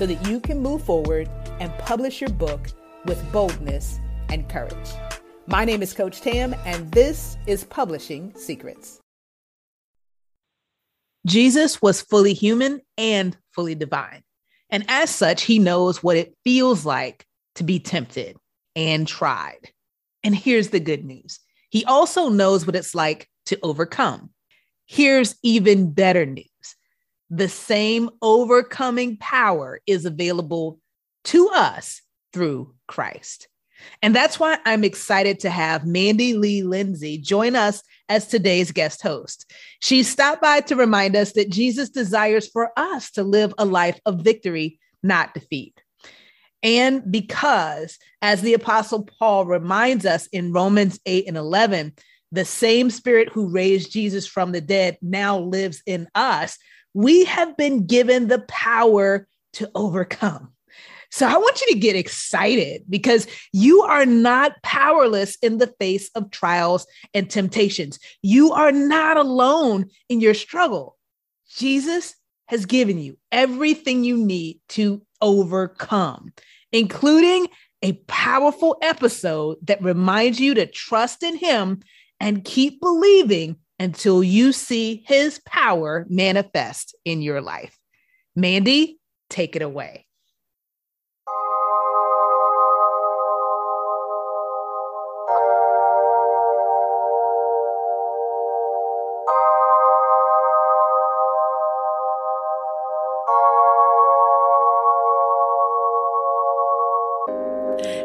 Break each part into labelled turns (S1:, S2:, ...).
S1: so that you can move forward and publish your book with boldness and courage. My name is Coach Tam, and this is Publishing Secrets. Jesus was fully human and fully divine. And as such, he knows what it feels like to be tempted and tried. And here's the good news He also knows what it's like to overcome. Here's even better news the same overcoming power is available to us through Christ. And that's why I'm excited to have Mandy Lee Lindsay join us as today's guest host. She stopped by to remind us that Jesus desires for us to live a life of victory, not defeat. And because, as the Apostle Paul reminds us in Romans 8 and 11, the same spirit who raised Jesus from the dead now lives in us, we have been given the power to overcome. So I want you to get excited because you are not powerless in the face of trials and temptations. You are not alone in your struggle. Jesus has given you everything you need to overcome, including a powerful episode that reminds you to trust in Him and keep believing until you see His power manifest in your life. Mandy, take it away.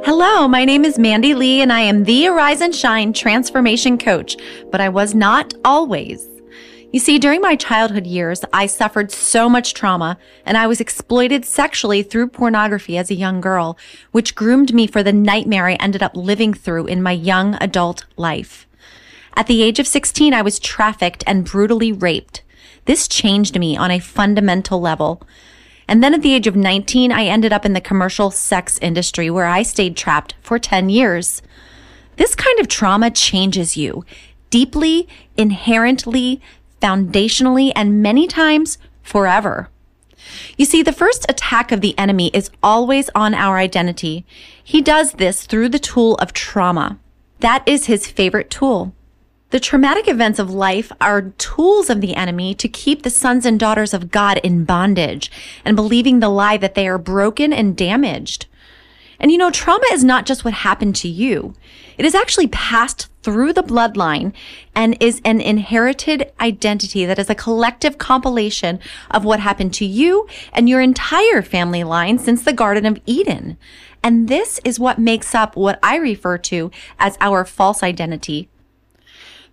S2: Hello, my name is Mandy Lee, and I am the Arise and Shine transformation coach, but I was not always. You see, during my childhood years, I suffered so much trauma and I was exploited sexually through pornography as a young girl, which groomed me for the nightmare I ended up living through in my young adult life. At the age of 16, I was trafficked and brutally raped. This changed me on a fundamental level. And then at the age of 19, I ended up in the commercial sex industry where I stayed trapped for 10 years. This kind of trauma changes you deeply, inherently, foundationally, and many times forever. You see, the first attack of the enemy is always on our identity. He does this through the tool of trauma. That is his favorite tool. The traumatic events of life are tools of the enemy to keep the sons and daughters of God in bondage and believing the lie that they are broken and damaged. And you know, trauma is not just what happened to you. It is actually passed through the bloodline and is an inherited identity that is a collective compilation of what happened to you and your entire family line since the Garden of Eden. And this is what makes up what I refer to as our false identity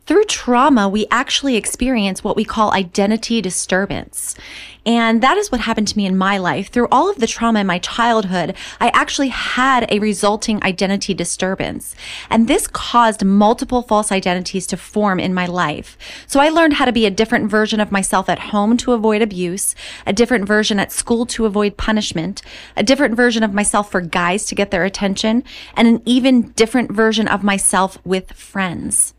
S2: through trauma, we actually experience what we call identity disturbance. And that is what happened to me in my life. Through all of the trauma in my childhood, I actually had a resulting identity disturbance. And this caused multiple false identities to form in my life. So I learned how to be a different version of myself at home to avoid abuse, a different version at school to avoid punishment, a different version of myself for guys to get their attention, and an even different version of myself with friends.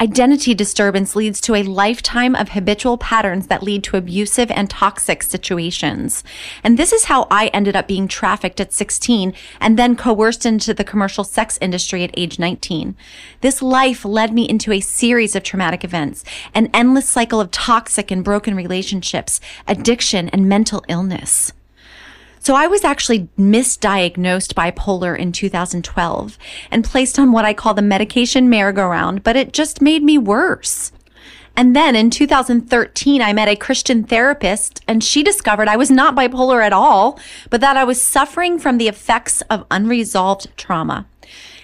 S2: Identity disturbance leads to a lifetime of habitual patterns that lead to abusive and toxic situations. And this is how I ended up being trafficked at 16 and then coerced into the commercial sex industry at age 19. This life led me into a series of traumatic events, an endless cycle of toxic and broken relationships, addiction, and mental illness. So I was actually misdiagnosed bipolar in 2012 and placed on what I call the medication merry-go-round, but it just made me worse. And then in 2013, I met a Christian therapist and she discovered I was not bipolar at all, but that I was suffering from the effects of unresolved trauma.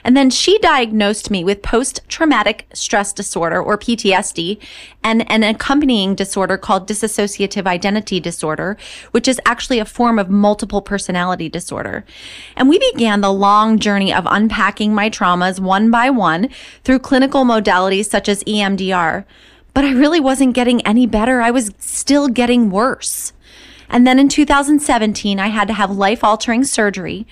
S2: And then she diagnosed me with post traumatic stress disorder or PTSD and an accompanying disorder called dissociative identity disorder, which is actually a form of multiple personality disorder. And we began the long journey of unpacking my traumas one by one through clinical modalities such as EMDR. But I really wasn't getting any better. I was still getting worse. And then in 2017, I had to have life altering surgery.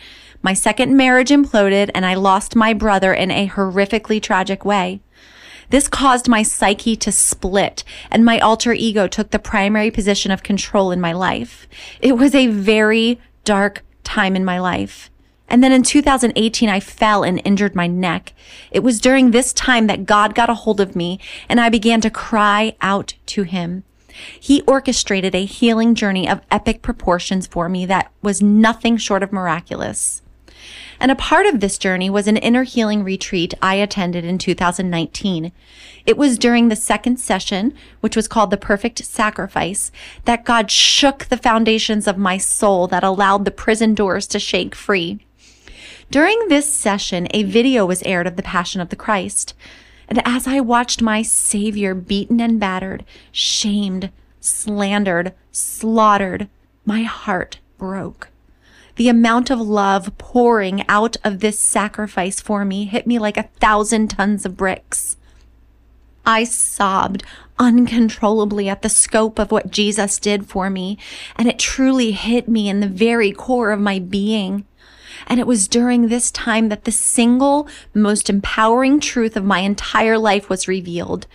S2: My second marriage imploded and I lost my brother in a horrifically tragic way. This caused my psyche to split and my alter ego took the primary position of control in my life. It was a very dark time in my life. And then in 2018, I fell and injured my neck. It was during this time that God got a hold of me and I began to cry out to him. He orchestrated a healing journey of epic proportions for me that was nothing short of miraculous. And a part of this journey was an inner healing retreat I attended in 2019. It was during the second session, which was called the perfect sacrifice, that God shook the foundations of my soul that allowed the prison doors to shake free. During this session, a video was aired of the Passion of the Christ. And as I watched my Savior beaten and battered, shamed, slandered, slaughtered, my heart broke. The amount of love pouring out of this sacrifice for me hit me like a thousand tons of bricks. I sobbed uncontrollably at the scope of what Jesus did for me, and it truly hit me in the very core of my being. And it was during this time that the single most empowering truth of my entire life was revealed.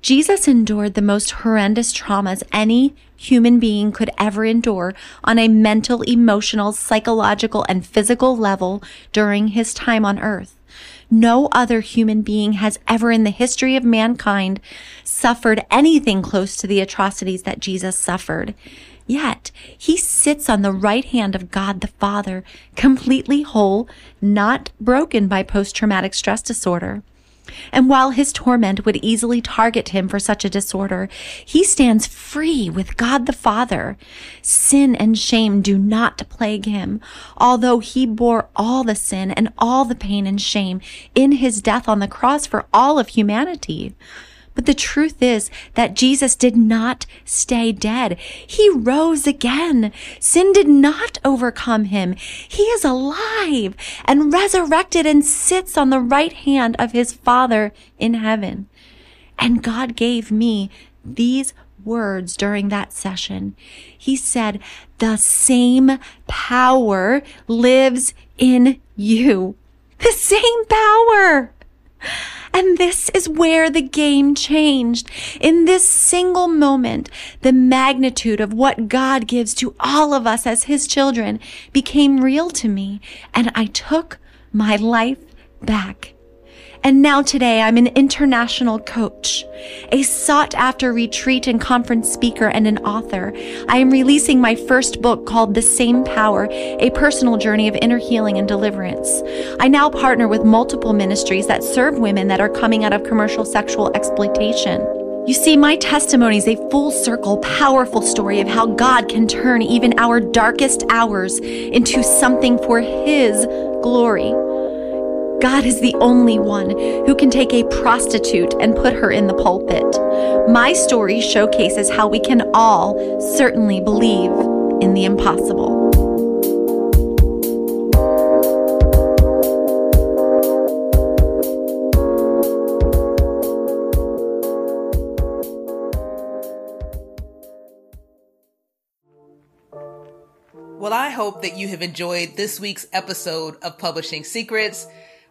S2: Jesus endured the most horrendous traumas any human being could ever endure on a mental, emotional, psychological, and physical level during his time on earth. No other human being has ever in the history of mankind suffered anything close to the atrocities that Jesus suffered. Yet he sits on the right hand of God the Father, completely whole, not broken by post traumatic stress disorder. And while his torment would easily target him for such a disorder, he stands free with God the Father. Sin and shame do not plague him, although he bore all the sin and all the pain and shame in his death on the cross for all of humanity. But the truth is that Jesus did not stay dead. He rose again. Sin did not overcome him. He is alive and resurrected and sits on the right hand of his Father in heaven. And God gave me these words during that session. He said, the same power lives in you. The same power. And this is where the game changed. In this single moment, the magnitude of what God gives to all of us as his children became real to me. And I took my life back. And now today I'm an international coach, a sought after retreat and conference speaker and an author. I am releasing my first book called The Same Power, a personal journey of inner healing and deliverance. I now partner with multiple ministries that serve women that are coming out of commercial sexual exploitation. You see, my testimony is a full circle, powerful story of how God can turn even our darkest hours into something for His glory. God is the only one who can take a prostitute and put her in the pulpit. My story showcases how we can all certainly believe in the impossible.
S1: Well, I hope that you have enjoyed this week's episode of Publishing Secrets